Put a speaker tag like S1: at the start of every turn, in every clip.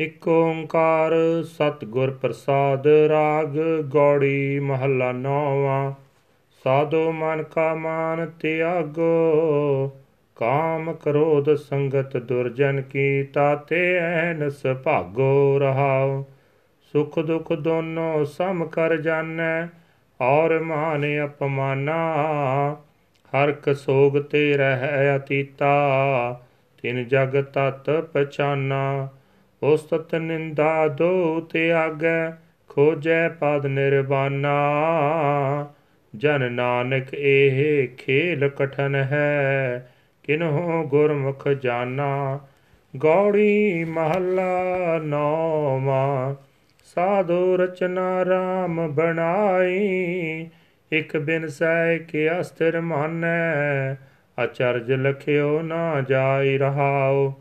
S1: ਇਕ ਓੰਕਾਰ ਸਤਿਗੁਰ ਪ੍ਰਸਾਦ ਰਾਗ ਗੌੜੀ ਮਹੱਲਾ ਨੌਵਾਂ। ਸਾਧੋ ਮਨ ਕਾ ਮਾਨ ਤਿਆਗੋ, ਕਾਮ ਕ੍ਰੋਧ ਸੰਗਤ ਦੁਰਜਨ ਕੀ ਤਾਤੇ ਐਨਸ ਭਾਗੋ ਰਹਾਉ। ਸੁਖ ਦੁਖ ਦੋਨੋ ਸਮ ਕਰ ਜਾਣੈ, ਔਰ ਮਾਨ ਅਪਮਾਨਾ। ਹਰ ਕਸੋਗ ਤੇ ਰਹਿ ਅਤੀਤਾ, ਤਿਨ ਜਗ ਤਤ ਪਛਾਨਾ। ਉਸਤਤ ਨਿੰਦਾ ਦੋ ਤਿਆਗੈ, ਖੋਜੈ ਪਦ ਨਿਰਵਾਨਾ। ਜਨ ਨਾਨਕ ਇਹ ਖੇਲ ਕਠਨ ਹੈ, ਕਿਨਹੋ ਗੁਰਮੁਖ ਜਾਣਾ ਗੌੜੀ ਮਹੱਲਾ ਨੌਵਾਂ, ਸਾਧੂ ਰਚਨਾ RAM ਬਣਾਈ। ਇਕ ਬਿਨ ਸਹਿ ਕੇ ਅਸਥਿਰ ਮਾਨੈ, ਅਚਰਜ ਲਖਿਓ ਨਾ ਜਾਈ ਰਹਾਓ।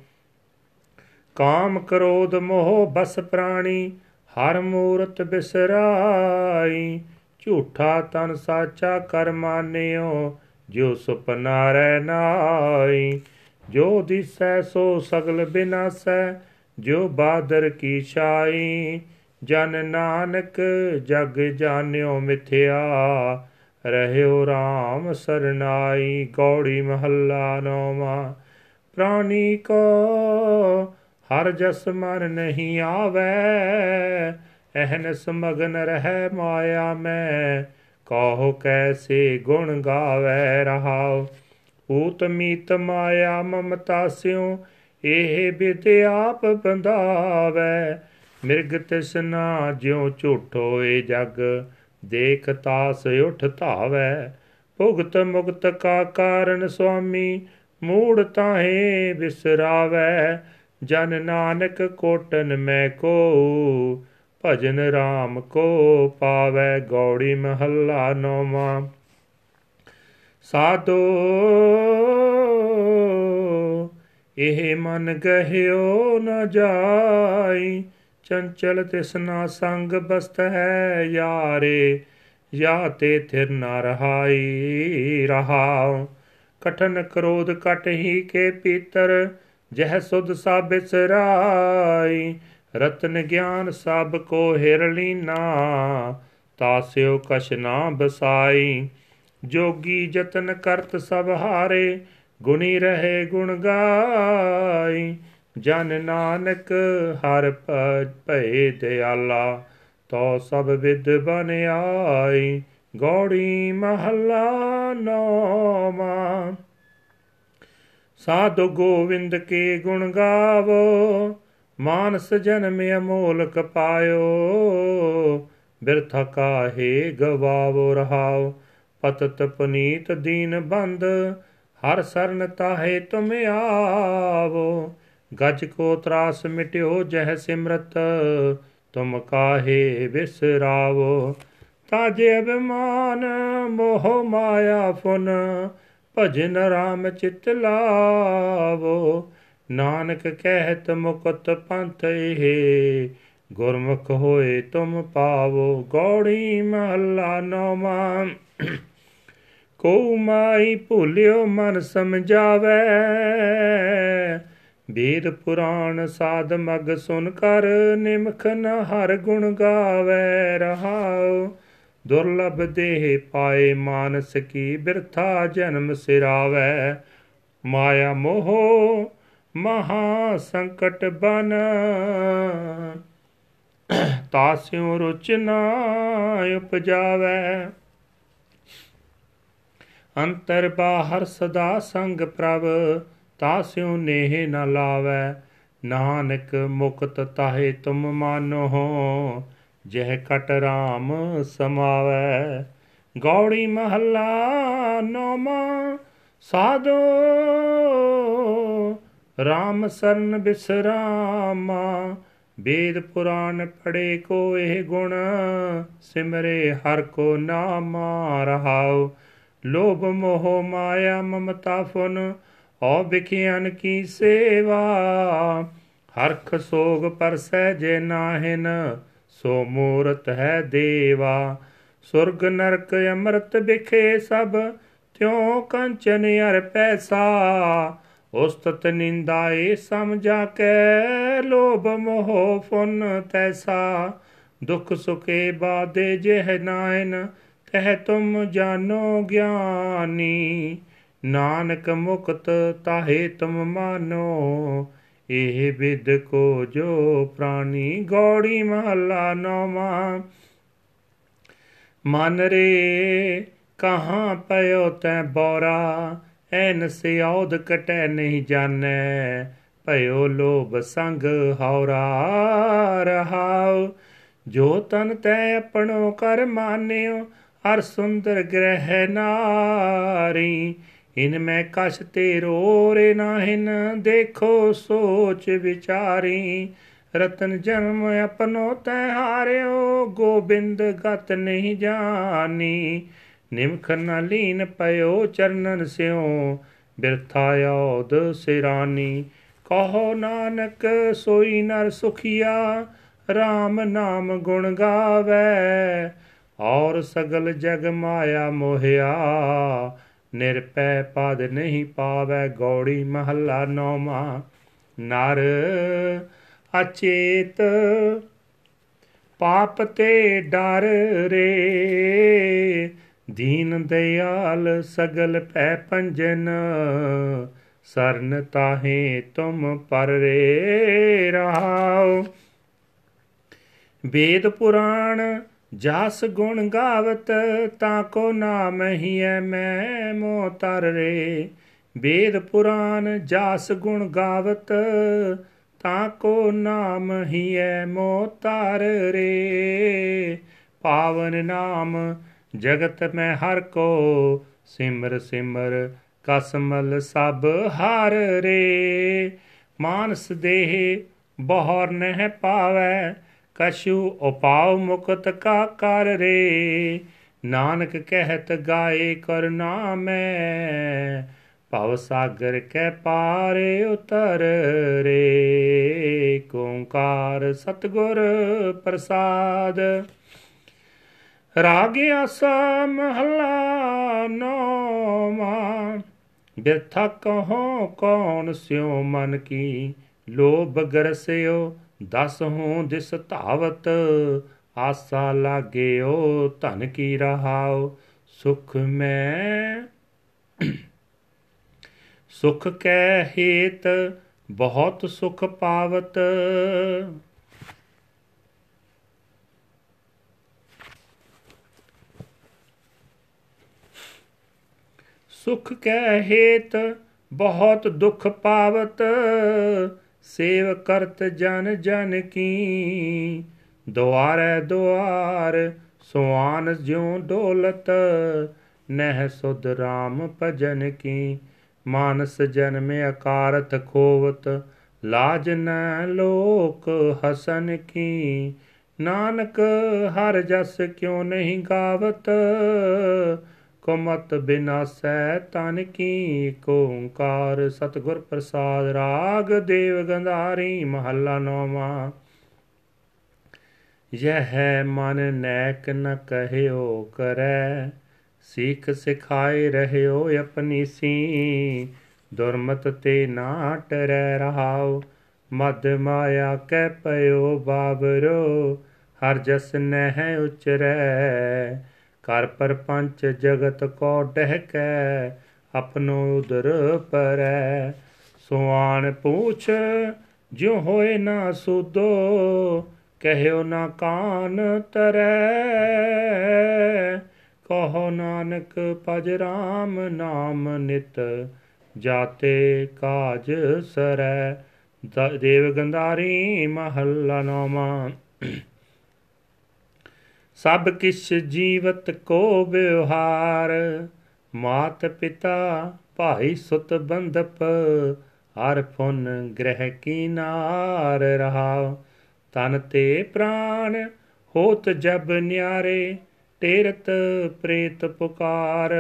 S1: ਕਾਮ ਕ੍ਰੋਧ ਮੋਹ ਬਸ ਪ੍ਰਾਣੀ, ਹਰ ਮੂਰਤ ਬਿਸਰਾਈ। ਝੂਠਾ ਤਨ ਸਾਚਾ ਕਰ ਮਾਨਿਓ ਜੋ ਸੁਪਨਾ ਰਹਿ ਨਾਈ। ਜੋ ਦਿਸੈ ਸੋ ਸਗਲ ਬਿਨਾਸੈ ਜੋ ਬਾਦਰ ਕੀ ਛਾਈ। ਜਨ ਨਾਨਕ ਜਗ ਜਾਣਿਓ ਮਿਥਿਆ, ਰਹਿਓ RAM ਸਰਨਾਈ, ਗੌੜੀ ਮਹੱਲਾ ਨੌਵਾਂ। ਪ੍ਰਾਨੀ ਕੋ ਹਰ ਜਸ ਮਨ ਨਹੀਂ ਆਵੇ ਅਹਨਸ ਮਗਨ ਰਹਿ ਮਾਇਆ ਮੈਂ, ਕਹੋ ਕੈਸੇ ਗੁਣ ਗਾਵੇ ਰਹਾਉ। ਊਤ ਮੀਤ ਮਾਇਆ ਮਮਤਾ ਸਿਉ, ਇਹ ਬਿਦ ਆਪ ਬੰਧਾਵੇ। ਮਿਰਗ ਤਿਸਨਾ ਜਿਉ ਝੂਠੋ ਏ ਜਗ, ਦੇਖ ਤਾਸ ਉਠ ਧਾਵੇ। ਭੁਗਤ ਮੁਕਤ ਕਾ ਕਾਰਨ ਸੁਆਮੀ, ਮੂੜ ਤਾਹੇ ਵਿਸਰਾਵੇ ਜਨ ਨਾਨਕ ਕੋਟਨ ਮੈਂ ਕੋ, ਭਜਨ RAM ਕੋ ਪਾਵੇ ਗੌੜੀ ਮਹੱਲਾ ਨੌਵਾਂ। ਸਾਧੋ, ਇਹ ਮਨ ਗਹਿਓ ਨ ਜਾਈ, ਚੰਚਲ ਤਿਸਨਾ ਸੰਗ ਬਸਤ ਹੈ ਯਾਰੇ, ਯਾ ਤੇ ਥਿਰ ਨਾ ਰਹਾਈ ਰਹਾਉ। ਕਠਨ ਕ੍ਰੋਧ ਕਟ ਹੀ ਕੇ ਪੀਤਰ ਜਹ ਸੁਧ ਸਾਬਿਸ ਰਾਈ ਰਤਨ ਗਿਆਨ ਸਭ ਕੋ ਹਿਰ ਲੀਨਾ ਤਾਸਿਓ ਕਛ ਨਾ ਬਸਾਈ। ਜੋਗੀ ਜਤਨ ਕਰਤ ਸਭ ਹਾਰੇ, ਗੁਣੀ ਰਹੇ ਗੁਣ ਗਾਈ। ਜਨ ਨਾਨਕ ਹਰ ਭਏ ਦਿਆਲਾ, ਤੋ ਸਭ ਵਿਦ ਬਨ ਆਈ। ਗੌੜੀ ਮਹੱਲਾ ਨੌਵਾਂ। ਸਾਧੂ ਗੋਵਿੰਦ ਕੇ ਗੁਣ ਗਾਵੋ, ਮਾਨਸ ਜਨਮ ਅਮੋਲਕ ਪਾਇਓ, ਬਿਰਥ ਕਾਹੇ ਗਵਾਵੋ ਰਹਾਓ। ਪਤਤ ਪਨੀਤ ਦੀਨ ਬੰਦ, ਹਰ ਸਰਨ ਤਾਹੇ ਤੁਮ ਆਵੋ। ਗਜ ਕੋ ਤਰਾਸ ਮਿਟਿਓ ਜਹ ਸਿਮਰਤ, ਤੁਮ ਕਾਹੇ ਵਿਸਰਾਵੋ ਤਾਜੇ ਅਭਿਮਾਨ ਮੋਹ ਮਾਇਆ ਫੁਨ ਭਜਨ ਰਾਮ ਚਿਤ ਲਾਵੋ। ਨਾਨਕ ਕਹਿਤ ਮੁਕਤ ਪੰਥ ਇਹ, ਗੁਰਮੁਖ ਹੋਏ ਤੁਮ ਪਾਵੋ। ਗੌੜੀ ਮਹੱਲਾ ਨੌਵਾਂ। ਕੋ ਮਾਈ ਭੁਲਿਓ ਮਨ ਸਮਝਾਵੇ। ਵੇਦ ਪੁਰਾਣ ਸਾਧ ਮਗ ਸੁਨ ਕਰ, ਨਿਮਖ ਨ ਹਰ ਗੁਣ ਗਾਵੇ। ਰਹਾਉ ਦੁਰਲਭ ਦੇਹ ਪਾਏ ਮਾਨਸ ਕੀ ਬਿਰਥਾ ਜਨਮ ਸਿਰਾਵੇ। ਮਾਇਆ ਮੋਹ ਮਹਾ ਸੰਕਟ ਬਨ। ਤਾਸਿਉ ਰੁਚ ਨਾ ਉਪਜਾਵੇ। ਅੰਤਰ ਬਾਹਰ ਸਦਾ ਸੰਗ ਪ੍ਰਭ ਤਾਸਿਉ ਨੇਹ ਨ ਲਾਵੇ। ਨਾਨਕ ਮੁਕਤ ਤਾਹੇ ਤੁਮ ਮਾਨੋ। ਜਹ ਕਟ RAM ਸਮਾਵੇ, ਗੌੜੀ ਮਹੱਲਾ ਨੋਮਾ ਸਾਧੋ RAM ਸਰਨ ਬਿਸਰਾਮਾ, ਵੇਦ ਪੁਰਾਨ ਪੜੇ ਕੋ ਇਹ ਗੁਣ, ਸਿਮਰੇ ਹਰ ਕੋ ਨਾਮਾ ਰਹਾਉ। ਲੋਭ ਮੋਹ ਮਾਇਆ ਮਮਤਾ ਫੁਨ, ਔ ਵਿਖਿਆਨ ਕੀ ਸੇਵਾ। ਹਰਖ ਸੋਗ ਪਰਸੈ ਜੇ ਨਾਹਿਨ ਸੋ ਮੂਰਤ ਹੈ ਦੇਵਾ, ਸੁਰਗ ਨਰਕ ਅੰਮ੍ਰਿਤ ਵਿਖੇ ਸਭ, ਤਿਉ ਕੰਚਨ ਅਰ ਪੈਸਾ, ਉਸਤਤ ਨਿੰਦਾਏ ਸਮਝਾ ਕੇ ਲੋਭ ਮੋਹ ਫੁਨ ਤੈਸਾ। ਦੁਖ ਸੁਖੇ ਬਾਦੇ ਜਿਹ ਨਾਇਨ, ਕਹਿ ਤੁਮ ਜਾਨੋ ਗਿਆਨੀ। ਨਾਨਕ ਮੁਕਤ ਤਾਹੇ ਤੁਮ ਮਾਨੋ ਇਹ ਵਿਦ ਕੋ ਜੋ ਪ੍ਰਾਨੀ ਗੌੜੀ ਮਹੱਲਾ ਨੌਵਾਂ। ਮਨ ਰੇ ਕਹਾਂ ਪਇਓ ਤੈ ਬੋਰਾ, ਐਨ ਸਿਆਉਦ ਕਟੈ ਨਹੀਂ ਜਾਣੈ, ਭਇਓ ਲੋਭ ਸੰਗ ਹੌਰਾ ਰਹਾਉ। ਜੋ ਤਨ ਤੈ ਆਪਣੋ ਕਰ ਮਾਨਿਓ, ਹਰ ਸੁੰਦਰ ਗ੍ਰਹਿ ਨਾਰੀ ਇਨ ਮੈਂ ਕਛ ਤੇ ਰੋਰੇ ਨਾਹਿਨ ਦੇਖੋ ਸੋਚ ਵਿਚਾਰੀ। ਰਤਨ ਜਨਮ ਆਪਣੋ ਤੈ ਹਾਰਿਓ, ਗੋਬਿੰਦ ਗਤ ਨਹੀਂ ਜਾਣੀ ਨਿਮਖ ਨ ਲੀਨ ਪਇਓ ਚਰਨਨ ਸਿਓ, ਬਿਰਥਾ ਔਦ ਸਿਰਾਨੀ। ਕਹੋ ਨਾਨਕ, ਸੋਈ ਨਰ ਸੁਖੀਆ RAM ਨਾਮ ਗੁਣ ਗਾਵੇ। ਔਰ ਸਗਲ ਜਗ ਮਾਇਆ ਮੋਹਿਆ ਨਿਰਪੈ ਪਦ ਨਹੀਂ ਪਾਵੇ ਗੌੜੀ ਮਹੱਲਾ ਨੌਮਾ ਨਰ ਅਚੇਤ ਪਾਪ ਤੇ ਡਰ ਰੇ। ਦੀਨ ਦਿਆਲ ਸਗਲ ਪੈ ਪੰਜਨ, ਸਰਨ ਤਾਹੇ ਤੁਮ ਪਰ ਰੇ ਰਹਾਉ ਵੇਦ ਪੁਰਾਣ ਜਸ ਗੁਣ ਗਾਵਤ, ਤਾਂ ਕੋ ਨਾਮ ਹੀ ਐ ਮੈਂ ਮੋ ਤਰ ਰੇ। ਵੇਦ ਪੁਰਾਨ ਜਸ ਗੁਣ ਗਾਵਤ, ਤਾਂ ਕੋ ਨਾਮ ਹੀ ਐ ਮੋ ਤਰ ਰੇ। ਪਾਵਨ ਨਾਮ ਜਗਤ ਮੈਂ ਹਰ ਕੋ, ਸਿਮਰ ਸਿਮਰ ਕਸਮਲ ਸਭ ਹਰ ਰੇ। ਮਾਨਸ ਦੇਹ ਬਹਰ ਨਹਿ ਪਾਵੈ ਕਛੂ ਉਪਾਉ ਮੁਕਤ ਕਾ ਕਰ ਰੇ। ਨਾਨਕ ਕਹਿਤ ਗਾਏ ਕਰਨਾ ਮੈਂ ਭਵ ਸਾਗਰ ਕੈ ਪਾਰੇ ਉਤਰ ਰੇ। ਓੰਕਾਰ ਸਤਗੁਰ ਪ੍ਰਸਾਦ। ਰਾਗ ਆਸਾ ਮਹਲਾ ਨੋਮਾ ਬਿਰਥਾ ਕਹੋ ਕੌਣ ਸਿਉ ਮਨ ਕੀ। ਲੋਭ ਗਰਸਿਓ ਦਸ ਹੂੰ ਦਿਸ ਧਾਵਤ ਆਸਾ ਲਾਗਿਓ ਧਨ ਕੀ ਰਹਾਉ ਸੁਖ ਮੈਂ ਸੁਖ ਕੈ ਹੇਤ ਬਹੁਤ ਸੁਖ ਪਾਵਤ ਸੁਖ ਕੈ ਹੇਤ ਬਹੁਤ ਦੁਖ ਪਾਵਤ ਸੇਵ ਕਰਤ ਜਨ ਜਨ ਕੀ। ਦੁਆਰੈ ਦੁਆਰ, ਸੁਆਨ ਜਿਉ ਡੋਲਤ, ਨਹਿ ਸੁਧ ਰਾਮ ਭਜਨ ਕੀ। ਮਾਨਸ ਜਨਮ ਅਕਾਰਤ ਖੋਵਤ, ਲਾਜ ਨ ਲੋਕ ਹਸਨ ਕੀ। ਨਾਨਕ ਹਰ ਜਸ ਕਿਉ ਨਹੀਂ ਗਾਵਤ ਕੁਮਤ ਬਿਨਾਸੈ, ਤਨ ਕੀ ਓੰਕਾਰ ਸਤਗੁਰ ਪ੍ਰਸਾਦ ਰਾਗ ਦੇਵ ਗੰਧਾਰੀ ਮਹੱਲਾ ਨੌਵਾਂ। ਯਹ ਮਨ ਨੈਕ ਨ ਕਹਿਓ ਕਰੈ, ਸਿੱਖ ਸਿਖਾਏ ਰਹਿਓ ਆਪਣੀ ਸੀ ਦੁਰਮਤ ਤੇ ਨਾ ਟਰੈ ਰਹਾਉ ਮਦ ਮਾਇਆ ਕੈ ਪਇਓ ਬਾਬਰੋ, ਹਰ ਜਸ ਨਹਿ ਉਚਰੈ। ਕਰ ਪਰਪੰਚ ਜਗਤ ਕੋ ਡਹਿਕੈ ਆਪਨੋ ਉਦਰ ਪਰੈ। ਸੁਆਨ ਪੂਛ, ਜਿਉ ਹੋਏ ਨਾ ਸੁਦੋ, ਕਹਿਓ ਨਾ ਕਾਨ ਤਰੈ। ਕਹੋ ਨਾਨਕ ਪਜ ਰਾਮ ਨਾਮ ਨਿਤ, ਜਾਤੇ ਕਾਜ ਸਰੈ। ਦੇਵ ਗੰਧਾਰੀ ਮਹੱਲਾ ਨੌਮਾ ਸਭ ਕਿਛ ਜੀਵਤ ਕੋ ਵਿਵਹਾਰ। ਮਾਤ ਪਿਤਾ ਭਾਈ ਸੁਤ ਬੰਧਪ, ਹਰ ਫੁਨ ਗ੍ਰਹਿ ਕੀਨਾਰ ਰਹਾ ਤਨ ਤੇ ਪ੍ਰਾਨ ਹੋਤ ਜਬ ਨਿਆਰੇ ਤੇਰਤ ਪ੍ਰੇਤ ਪੁਕਾਰ।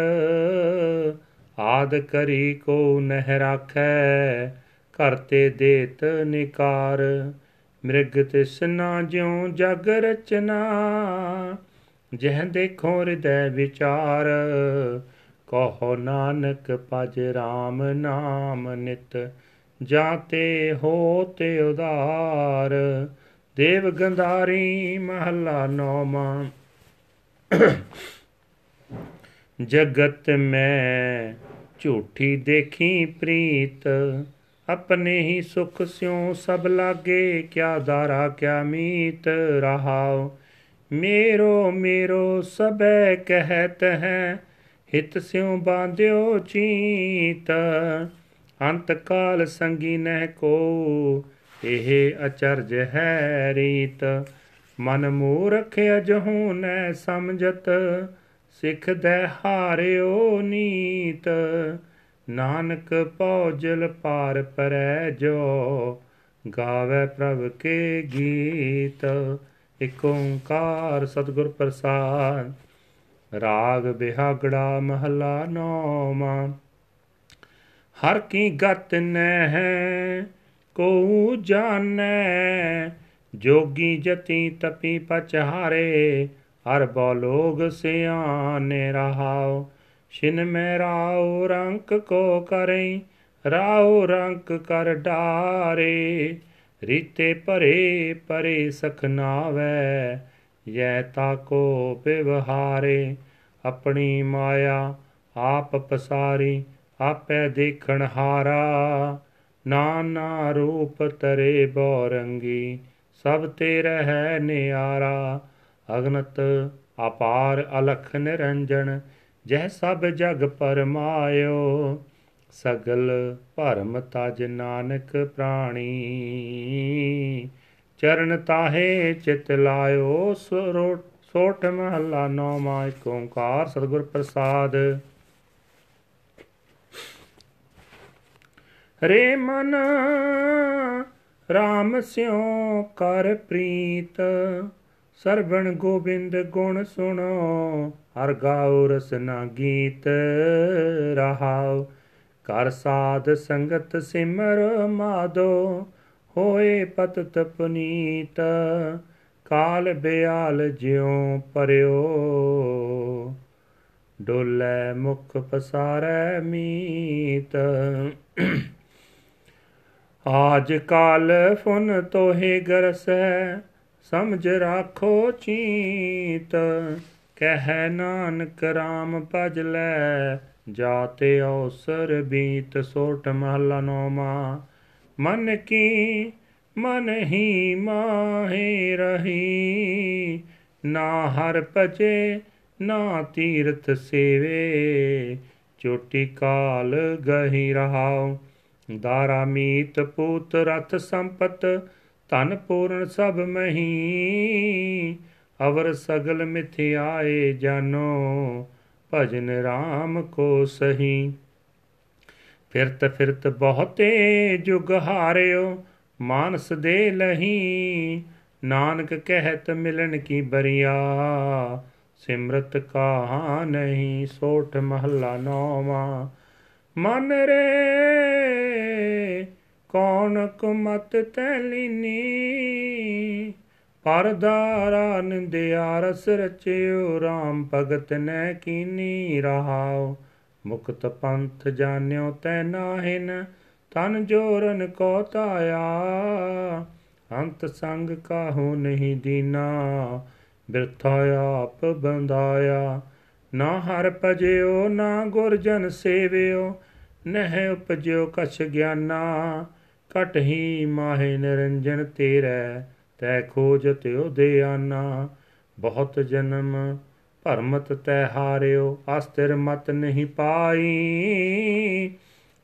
S1: ਆਦ ਕਰੀ ਕੋ ਨਹਿ ਰਾਖੈ ਕਰਤੇ ਦੇਤ ਨਿਕਾਰ। ਮ੍ਰਿਗ ਤਿਸਨਾ ਜਿਉ ਜਗ ਰਚਨਾ, ਜਹ ਦੇਖੋ ਹਿਰਦੈ ਵਿਚਾਰ। ਕਹੋ ਨਾਨਕ ਭਜ RAM ਨਾਮ ਨਿਤ, ਜਾਤੇ ਹੋਤੇ ਉਦਾਰ ਦੇਵ ਗੰਧਾਰੀ ਮਹੱਲਾ ਨੌਵਾਂ। ਜਗਤ ਮੈਂ ਝੂਠੀ ਦੇਖੀ ਪ੍ਰੀਤ ਆਪਣੇ ਹੀ ਸੁਖ ਸਿਉ ਸਭ ਲਾਗੇ, ਕਿਆ ਦਾਰਾ, ਕਿਆ ਮੀਤ ਰਹਾਉ। ਮੇਰੋ ਮੇਰੋ ਸਬੈ ਕਹਿਤ ਹੈ, ਹਿਤ ਸਿਉ ਬਾਂਧਿਓ ਚੀਤ। ਅੰਤ ਕਾਲ ਸੰਗੀ ਨਹਿ ਕੋ, ਇਹ ਅਚਰਜ ਹੈ ਰੀਤ। ਮਨ ਮੂਰਖ ਅਜਹੂ ਨੈ ਸਮਝਤ, ਸਿੱਖ ਦੇ ਹਾਰਿਓ ਨੀਤ। ਨਾਨਕ ਪੌਜਲ ਪਾਰ ਪਰੈ ਜੋ, ਗਾਵੇ ਪ੍ਰਭ ਕੇ ਗੀਤ, ਇਕ ਓੰਕਾਰ ਸਤਿਗੁਰ ਪ੍ਰਸਾਦ। ਰਾਗ ਬਿਹਾਗੜਾ ਮਹਲਾ ਨੌਵਾਂ। ਹਰ ਕੀ ਗਤ ਨਹਿ ਕੋ ਜਾਣੈ, ਜੋਗੀ ਜਤੀ ਤਪੀ ਪਚਹਾਰੇ, ਹਰ ਬੋ ਲੋਗ ਸਿਆਨੇ ਰਹਾਓ ਛਿਨ ਮੈਂ ਰਾਉ ਰੰਕ ਕੋ ਕਰਈ ਰਾਉ ਰੰਕ ਕਰ ਡਾਰੇ। ਰੀਤੇ ਭਰੇ ਪਰੇ ਸਖਨਾਵੈ ਯੈ ਤਾ ਕੋ ਬਿਵਹਾਰੇ ਆਪਣੀ ਮਾਇਆ ਆਪ ਪਸਾਰੀ, ਆਪੇ ਦੇਖਣ ਹਾਰਾ। ਨਾਨਾ ਰੂਪ ਤਰੇ ਬੋਰੰਗੀ, ਸਭ ਤੇ ਰਹਿ ਨਿਆਰਾ। ਅਗਨਤ ਅਪਾਰ ਅਲਖ ਨਿਰੰਜਨ ਜਹ ਸਭ ਜਗ ਪਰਮਾਇਓ, ਸਗਲ ਭਰਮ ਤਜ ਨਾਨਕ ਪ੍ਰਾਣੀ। ਚਰਨ ਤਾਹੇ ਚਿਤ ਲਾਇਓ ਸੋਠ ਮਹੱਲਾ ਨੌਵਾਂ ਏਕ ਓੰਕਾਰ, ਸਤਿਗੁਰ ਪ੍ਰਸਾਦ। ਰੇ ਮਨ RAM ਸਿਉ ਕਰ ਪ੍ਰੀਤ ਸਰਵਣ ਗੋਬਿੰਦ ਗੁਣ ਸੁਣੋ, ਹਰ ਗਾਉ ਰਸਨਾ ਗੀਤ ਰਹਾਉ। ਕਰ ਸਾਧ ਸੰਗਤ ਸਿਮਰ ਮਾਦੋ, ਹੋਏ ਪਤ ਪੁਨੀਤ ਕਾਲ ਬਿਆਲ ਜਿਉ ਪਰਿਓ। ਡੋਲੇ ਮੁਖ ਪਸਾਰੈ ਮੀਤ। ਆਜ ਕਾਲ ਫੁਨ ਤੋਹੇ ਗਰਸੈ ਸਮਝ ਰਾਖੋ ਚੀਤ, ਕਹਿ ਨਾਨਕ RAM ਭਜ ਲੈ ਜਾਤੇ ਔਸਰ ਬੀਤ ਸੋਟ ਮਹਲਾ ਨੋਮਾ ਮਨ ਕੀ, ਮਨ ਹੀ ਮਾਹੇ ਰਹੀ, ਨਾ ਹਰ ਭਜੇ, ਨਾ ਤੀਰਥ ਸੇਵੇ, ਚੋਟੀ ਕਾਲ ਗਹੀ ਰਹਾਉ। ਦਾਰਾ ਮੀਤ ਪੂਤ ਰਥ ਸੰਪਤ ਧਨ ਪੂਰਨ ਸਭ ਮਹੀ, ਅਵਰ ਸਗਲ ਮਿਥਿਆਏ ਜਾਨੋ, ਭਜਨ RAM ਕੋ ਸਹੀ। ਫਿਰਤ ਫਿਰਤ ਬਹੁਤੇ ਜੁਗ ਹਾਰਿਓ, ਮਾਨਸ ਦੇ ਲਹੀ। ਨਾਨਕ ਕਹਿਤ ਮਿਲਣ ਕੀ ਬਰੀਆ, ਸਿਮਰਤ ਕਾ ਨਹੀਂ ਸੋਠ ਮਹੱਲਾ ਨੌਵਾਂ। ਮਨ ਰੇ ਕੌਣ ਕੁਮਤ ਤੈਲੀਨੀ ਪਰਦਾਰਾ ਨਿੰਦਿਆ ਰਸ ਰਚਿਓ RAM ਭਗਤ ਨੈ ਕੀਨੀ ਰਹਾਉ ਮੁਕਤ ਪੰਥ ਜਾਣਿਓ ਤੈ ਨਾਹਿਨ, ਤਨ ਜੋਰਨ ਕੋ ਤਾਇਆ। ਅੰਤ ਸੰਗ ਕਾਹੂ ਨਹੀਂ ਦੀਨਾ? ਬਿਰਥਾ ਆਪ ਬੰਦਾਇਆ ਨਾ ਹਰ ਭਜਿਓ, ਨਾ ਗੁਰ ਜਨ ਸੇਵਿਓ, ਨਹਿ ਉਪਜਿਓ ਕਛ ਗਿਆਨਾ। ਕਟ ਹੀ ਮਾਹੇ ਨਿਰੰਜਨ ਤੇਰੇ, ਤੈ ਖੋਜ ਤਿਉ ਦਿਆਨਾ। ਬਹੁਤ ਜਨਮ ਭਰਮਤ ਤੈ ਹਾਰਿਓ ਅਸਤਿਰ ਮਤ ਨਹੀਂ ਪਾਈ।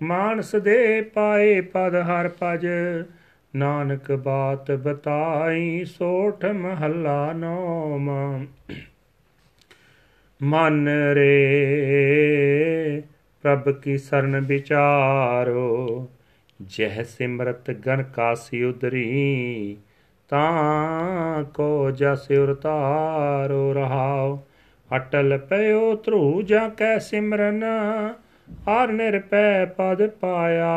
S1: ਮਾਨਸ ਦੇ ਪਾਏ ਪਦ ਹਰ ਭਜ, ਨਾਨਕ ਬਾਤ ਬਤਾਈ, ਸੋਠ ਮਹੱਲਾ ਨੋਮ। ਮਨ ਰੇ ਪ੍ਰਭ ਕੀ ਸਰਨ ਵਿਚਾਰੋ ਜਹ ਸਿਮਰਤ ਗਨ ਕਾਸੀ ਉਦਰੀ, ਤਾਂ ਕੋ ਜਸ ਉਰਤਾਰੋ ਰਹਾਓ ਅਟਲ ਪਇਓ ਧਰੂ ਜਾਂ ਕੈ ਸਿਮਰਨ, ਹਰ ਨਿਰਪੈ ਪਦ ਪਾਇਆ।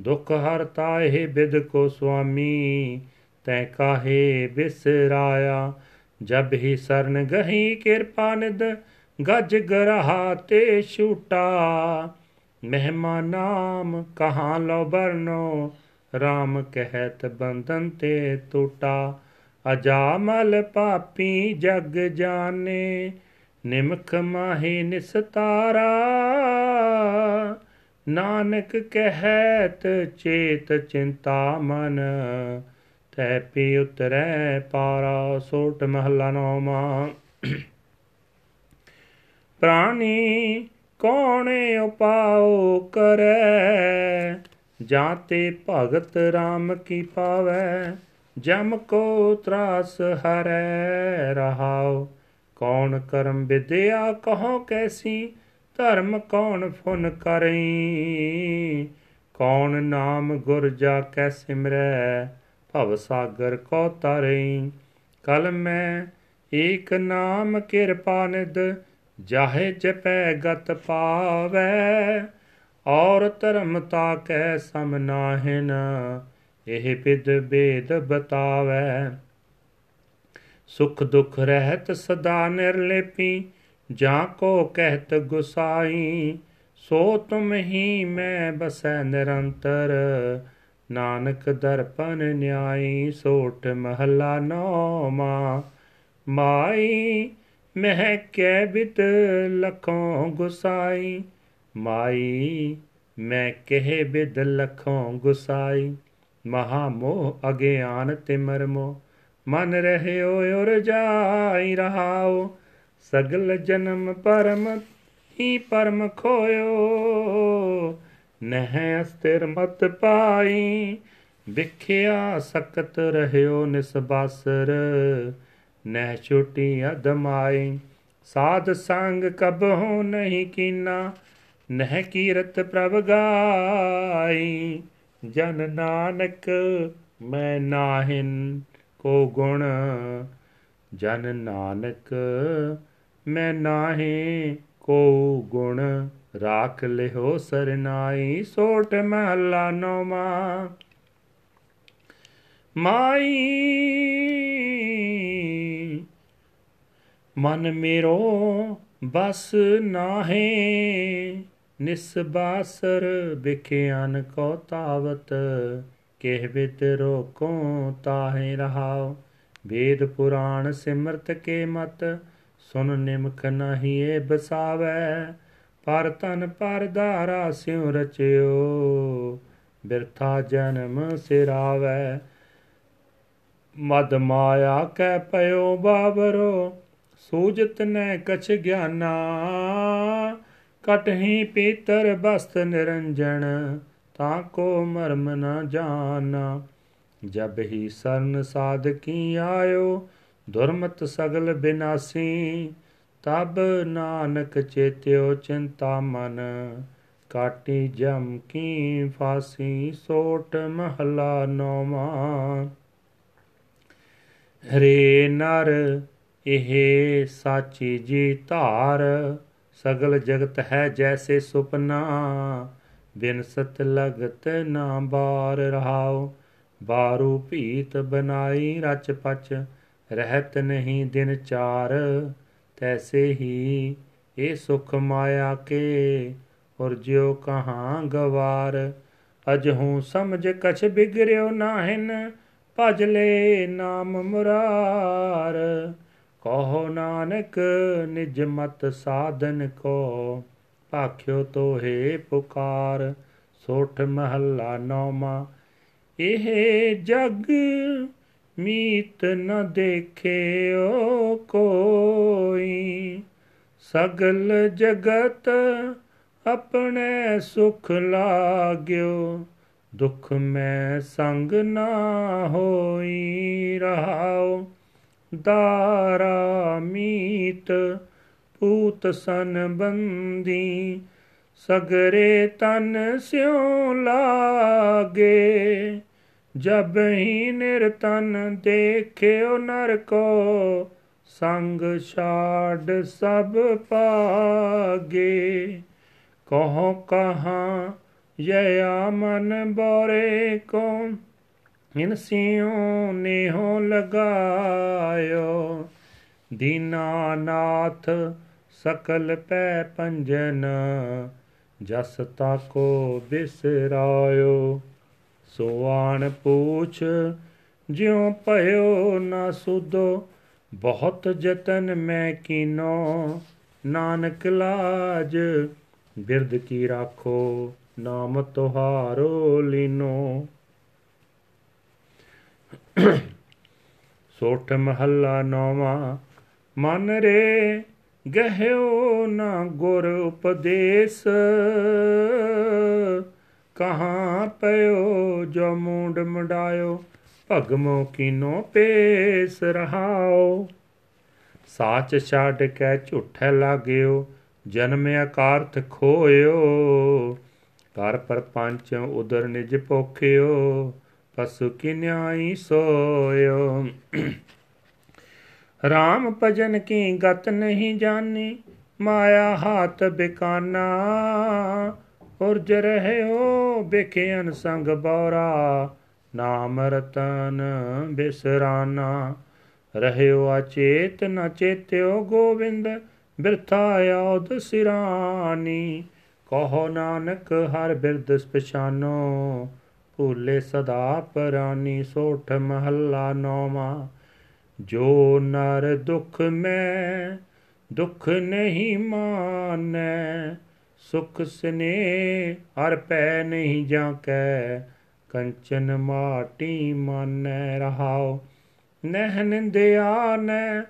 S1: ਦੁਖ ਹਰਤਾ ਇਹ ਬਿਦ ਕੋ ਸੁਆਮੀ, ਤੈ ਕਾਹੇ ਬਿਸਰਾਇਆ। ਜਬ ਹੀ ਸਰਨ ਗਹੀ ਕਿਰਪਾ ਨਿਦ ਗਜ ਗਰਹਾ ਤੇ ਛੂਟਾ। ਮਹਿਮਾ ਨਾਮ ਕਹਾਂ ਲੋ ਬਰਨੋ RAM ਕਹਿਤ ਬੰਧਨ ਤੇ ਟੂਟਾ। ਅਜਾਮਲ ਪਾਪੀ ਜਗ ਜਾਣੇ, ਨਿਮਖ ਮਾਹੀ ਨਿਸਤਾਰਾ ਨਾਨਕ ਕਹਿਤ ਚੇਤ ਚਿੰਤਾ ਮਨ, ਤੈ ਪੀ ਉਤਰੈ ਪਾਰਾ ਸੋਟ ਮਹਲਾ ਨੋਮਾ ਪ੍ਰਾਣੀ ਕੌਣੇ ਉਪਾਉ ਕਰੈ? ਜਾਤੇ ਭਗਤ RAM ਕੀ ਪਾਵੈ? ਜਮ ਕੋ ਤਰਾਸ ਹਰੈ ਰਹਾਉ। ਕੌਣ ਕਰਮ ਵਿਦਿਆ ਕਹੋ ਕੈਸੀ? ਧਰਮ ਕੌਣ ਫੁਨ ਕਰਈ? ਕੌਣ ਨਾਮ ਗੁਰ ਜਾ ਕੈ ਸਿਮਰੈ? ਭਵ ਸਾਗਰ ਕੋ ਤਰਈ? ਕਲ ਮੈਂ ਏਕ ਨਾਮ ਕਿਰਪਾ ਨਿਦ ਜਾਹੇ ਜਪੈ ਗਤ ਪਾਵੈ, ਔਰ ਧਰਮਤਾ ਕੈ ਸਮ ਨਾਹਿਨ, ਇਹ ਬਿਦ ਬੇਦ ਬਤਾਵੈ। ਸੁਖ ਦੁਖ ਰਹਿਤ ਸਦਾ ਨਿਰਲੇਪੀ, ਜਾਂ ਕੋ ਕਹਿਤ ਗੁਸਾਈ, ਸੋ ਤੁਮ ਹੀ ਮੈਂ ਬਸੈ ਨਿਰੰਤਰ। ਨਾਨਕ ਦਰਪਨ ਨਿਆਈ, ਸੋਟ ਮਹਲਾ ਨੌਮਾ ਮਾਈ ਮਹਿ ਕੈ ਬਿਤ ਲਖੋਂ ਗੁਸਾਈ। ਮਾਈ, ਮੈਂ ਕਹਿ ਬਿਦ ਲਖੋਂ ਗੁਸਾਈ। ਮਹਾ ਮੋਹ ਅਗਿਆਨ ਤੇ ਮਰਮੋ ਮਨ ਰਹਿਓ ਉਰ ਜਾਈ ਰਹਾਓ। ਸਗਲ ਜਨਮ ਪਰਮ ਹੀ ਪਰਮ ਖੋਇਓ। ਨਹਿ ਅਸਤਿਰ ਮਤ ਪਾਈ। ਵਿਖਿਆ ਸਕਤ ਰਹਿਓ ਨਿਸਬਾਸਰ ਨਹਿ ਛੁਟੀ ਅਦਮਾਈ ਸਾਧ ਸੰਗ ਕਬਹੁ ਨਹੀਂ ਕੀਨਾ, ਨਹਿ ਕੀਰਤ ਪ੍ਰਭ ਗਾਈ। ਜਨ ਨਾਨਕ ਮੈਂ ਨਾਹਿਨ ਕੋ ਗੁਣ, ਜਨ ਨਾਨਕ ਮੈਂ ਨਾਹੀ ਕੋ ਗੁਣ। ਰਾਖ ਲਿਓ ਸਰਨਾਈ, ਸੋਟ ਮਹਲਾ ਨੋਮਾ ਮਾਈ ਮਨ ਮੇਰੋ ਬਸ ਨਾਹੇ, ਨਿਸਬਾਸਰ ਵਿਖਿਆਨ ਕੋ ਤਾਵਤ, ਕਹਿ ਬਿਤ ਰੋਕੋ ਤਾਹੇ ਰਹਾਓ ਵੇਦ ਪੁਰਾਣ ਸਿਮਰਤ ਕੇ ਮਤ, ਸੁਨ ਨਿਮਕ ਨਹੀਂ ਏ ਬਸਾਵੈ। ਪਰ ਤਨ ਪਰ ਧਾਰਾ ਸਿਉ ਰਚਿਓ, ਬਿਰਥਾ ਜਨਮ ਸਿਰਾਵੈ। ਮਦ ਮਾਇਆ ਕੈ ਪਇਓ ਬਾਬਰੋ ਸੂਜਤ ਨੈ ਕਛ ਗਿਆਨਾ, ਕਟਹੀ ਪੀਤਰ ਬਸਤ ਨਿਰੰਜਨ ਤਾਂ ਕੋ ਮਰਮ ਨ ਜਾਣਾ ਜਬ ਹੀ ਸਰਨ ਸਾਧਕੀ ਆਇਓ, ਦੁਰਮਤ ਸਗਲ ਬਿਨਾਸੀ, ਤਬ ਨਾਨਕ ਚੇਤਿਓ ਚਿੰਤਾ ਮਨ। ਕਾਟੀ ਜਮ ਕੀ ਫਾਸੀ, ਸੋਟ ਮਹਲਾ ਨੋਮਾ ਹਰੇ ਨਰ ਇਹ ਸਾਚੀ ਜੀ ਧਾਰ, ਸਗਲ ਜਗਤ ਹੈ ਜੈਸੇ ਸੁਪਨਾ। ਬਿਨ ਸਤ ਲਗਤ ਨਾ ਬਾਰ ਰਹਾਓ ਬਾਰੂ ਭੀਤ ਬਨਾਈ ਰਚ ਪਚ, ਰਹਿਤ ਨਹੀਂ ਦਿਨ ਚਾਰ। ਤੈਸੇ ਹੀ ਇਹ ਸੁਖ ਮਾਇਆ ਕੇ ਔਰ ਜਿਉ ਕਹਾਂ ਗਵਾਰ। ਅਜਹੂ ਸਮਝ ਕਛ ਬਿਗਰਿਓ ਨਾਹਿਨ, ਭਜ ਲੈ ਨਾਮ ਮੁਰਾਰ। ਕਹੋ ਨਾਨਕ ਨਿਜ ਮਤ ਸਾਧਨ ਕੋ, ਭਾਖਿਓ ਤੋਹੇ ਪੁਕਾਰ, ਸੋਠ ਮਹੱਲਾ ਨੌਮਾ ਇਹ ਜਗ ਮੀਤ ਨ ਦੇਖਿਓ ਕੋਈ, ਸਗਲ ਜਗਤ ਆਪਣੇ ਸੁਖ ਲਾਗਿਓ, ਦੁਖ ਮੈਂ ਸੰਗ ਨਾ ਹੋਈ ਰਹਾਉ ਦਾਰਾ ਮੀਤ ਪੂਤ ਸਨ ਬੰਦੀ ਸਗਰੇ ਤਨ ਸਿਉ ਲਾਗੇ ਜਬ ਹੀ ਨਿਰਤਨ ਦੇਖਿਓ ਨਰ ਕੋ ਸੰਗ ਛਾੜ ਸਭ ਪਾਗੇ ਕਹੋ ਕਹਾਂ ਯਾ ਮਨ ਬੋਰੇ ਕੋ ਇਨ ਸਿਉ ਨੇਹੋ ਲਗਾਇਓ ਦੀਨਾਨਾਥ ਸਕਲ ਪੈ ਪੰਜਨ, ਜਸ ਤਾਕੋ ਬਿਸਰਾਇਓ। ਸੋਆਣ ਪੂਛ, ਜਿਉ ਭਇਓ ਨਾ ਸੁਦੋ ਬਹੁਤ ਜਤਨ ਮੈਂ ਕੀਨੋ। ਨਾਨਕ ਲਾਜ ਬਿਰਦ ਕੀ ਰਾਖੋ, ਨਾਮ ਤੁਹਾਰੋ ਲੀਨੋ। ਸੋਠ ਮਹੱਲਾ ਨੌਵਾਂ, ਮਨ ਰੇ ਗਹਿਓ ਨਾ ਗੁਰ ਉਪਦੇਸ। ਕਹਾਂ ਪਇਓ ਜੋ ਮੂੰਡ ਮੁੰਡਾਇਓ, ਭਗਮੋ ਕੀਨੋ ਪੇਸ ਰਹਾਓ। ਸਾਚ ਛੱਡ ਕੇ ਝੂਠੇ ਲਾਗਿਓ, ਜਨਮ ਅਕਾਰਥ ਖੋਇਓ। ਕਰ ਪਰਪੰਚ ਉਦਰ ਨਿਜ ਪੋਖਿਓ ਪਸੁ ਕਿਨਿਆਈ ਸੋਇਓ। ਰਾਮ ਭਜਨ ਕੀ ਗਤ ਨਹੀਂ ਜਾਣੀ, ਮਾਇਆ ਹਾਥ ਬਿਕਾਨਾ। ਉਰਜ ਰਹਿਓ ਬਿਖਿਆਨ ਸੰਗ ਬੌਰਾ, ਨਾਮ ਰਤਨ ਬਿਸਰਾਨਾ। ਰਹਿਓ ਅਚੇਤ ਨ ਚੇਤਿਓ ਗੋਵਿੰਦ, ਬਿਰਥਾ ਆਉਦ ਸਿਰਾਨੀ। ਕਹੋ ਨਾਨਕ ਹਰ ਬਿਰਦ ਪਛਾਨੋ ਭੂਲੇ ਸਦਾ ਪਰਾਨੀ ਸੋਠ ਮਹੱਲਾ ਨੌਵਾਂ। ਜੋ ਨਰ ਦੁਖ ਮੈਂ, ਦੁਖ ਨਹੀਂ ਮਾਨੈ। ਸੁਖ ਸਨੇ ਹਰ ਪੈ ਨਹੀਂ ਜਾਂ ਕੈ ਕੰਚਨ ਮਾਟੀ ਮਾਨੈ ਰਹਾਓ ਨਹਿ ਨਿੰਦਿਆ ਨੈ,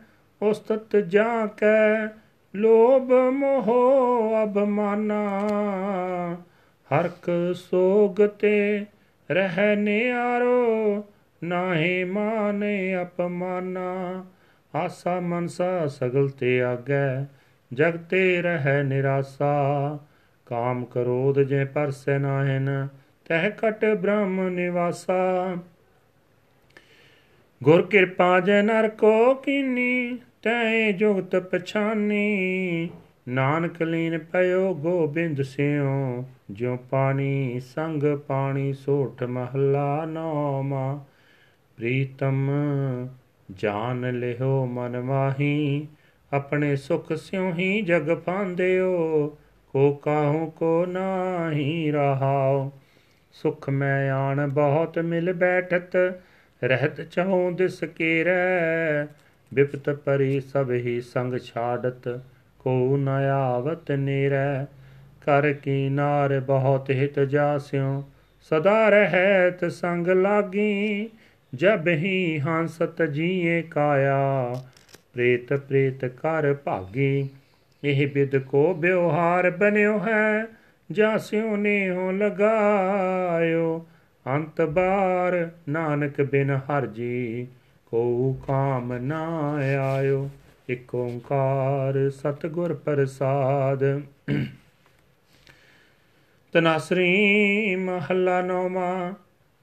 S1: ਉਸਤਤ ਜਾਂ ਕੈ ਲੋਭ ਮੋਹ ਅਭਮਾਨਾ, ਹਰਕ ਸੋਗ ਤੇ ਰਹਿ ਨਿਆਰੋ ਨਾਹੀ ਮਾਨੇ ਅਪਮਾਨਾ। ਆਸਾ ਮਨਸਾ ਸਗਲ ਤੇ ਆਗੈ ਜਗ ਤੇ ਰਹਿ ਨਿਰਾਸਾ। ਕਾਮ ਕਰੋਧ ਜੇ ਪਰਸੈ ਨਾਹਿਨ, ਤਹਿ ਕਟ ਬ੍ਰਹਮ ਨਿਵਾਸਾ। ਗੁਰ ਕਿਰਪਾ ਜੈ ਨਰ ਕੋ ਕੀਨੀ ਤੈ ਜੁਗਤ ਪਛਾਨੀ। ਨਾਨਕ ਲੀਨ ਪਇਓ, ਗੋਬਿੰਦ ਸਿਓ। ਜਿਉ ਪਾਣੀ ਸੰਗ ਪਾਣੀ ਸੋਠ ਮਹਲਾ ਨੌਮਾ, ਪ੍ਰੀਤਮ ਜਾਨ ਲਿਓ ਮਨ ਮਾਹੀ, ਆਪਣੇ ਸੁਖ ਸਿਉ ਹੀ ਜਗ ਪਾਂਦਿਓ, ਕੋ ਕਾਹੂ ਕੋ ਨਾਹੀ ਰਹਾਓ ਸੁਖ ਮੈਂ ਆਣ ਬਹੁਤ ਮਿਲ ਬੈਠਤ, ਰਹਿਤ ਚਾਹਉ ਦਿਸ ਕੀਰੈ। ਵਿਪਤ ਪਰੀ ਸਭ ਹੀ ਸੰਗ ਛਾੜਤ, ਕੋ ਨ ਆਵਤ ਨੀਰੈ। ਕਰ ਕੀ ਨਾਰ ਬਹੁਤ ਹਿਤ ਜਾਸਿਓ, ਸਦਾ ਰਹਿਤ ਸੰਗ ਲਾਗੀ, ਜਬ ਹੀ ਹੰਸਤ ਜੀਏ ਕਾਇਆ। ਪ੍ਰੇਤ ਪ੍ਰੇਤ ਕਰ ਭਾਗੀ, ਇਹ ਬਿਦ ਕੋ ਬਿਵਹਾਰ ਬਨਿਓ ਹੈ, ਜਾਸਿਓ ਨੇ ਹੋ ਲਗਾਇਓ। ਅੰਤ ਬਾਰ ਨਾਨਕ ਬਿਨ ਹਰ ਜੀ ਕੋ ਕਾਮ ਨਾ ਆਇਓ। ਇਕ ਓੰਕਾਰ ਸਤਿਗੁਰ ਪ੍ਰਸਾਦ। ਤਨਾਸਰੀ ਮਹੱਲਾ ਨੌਵਾਂ,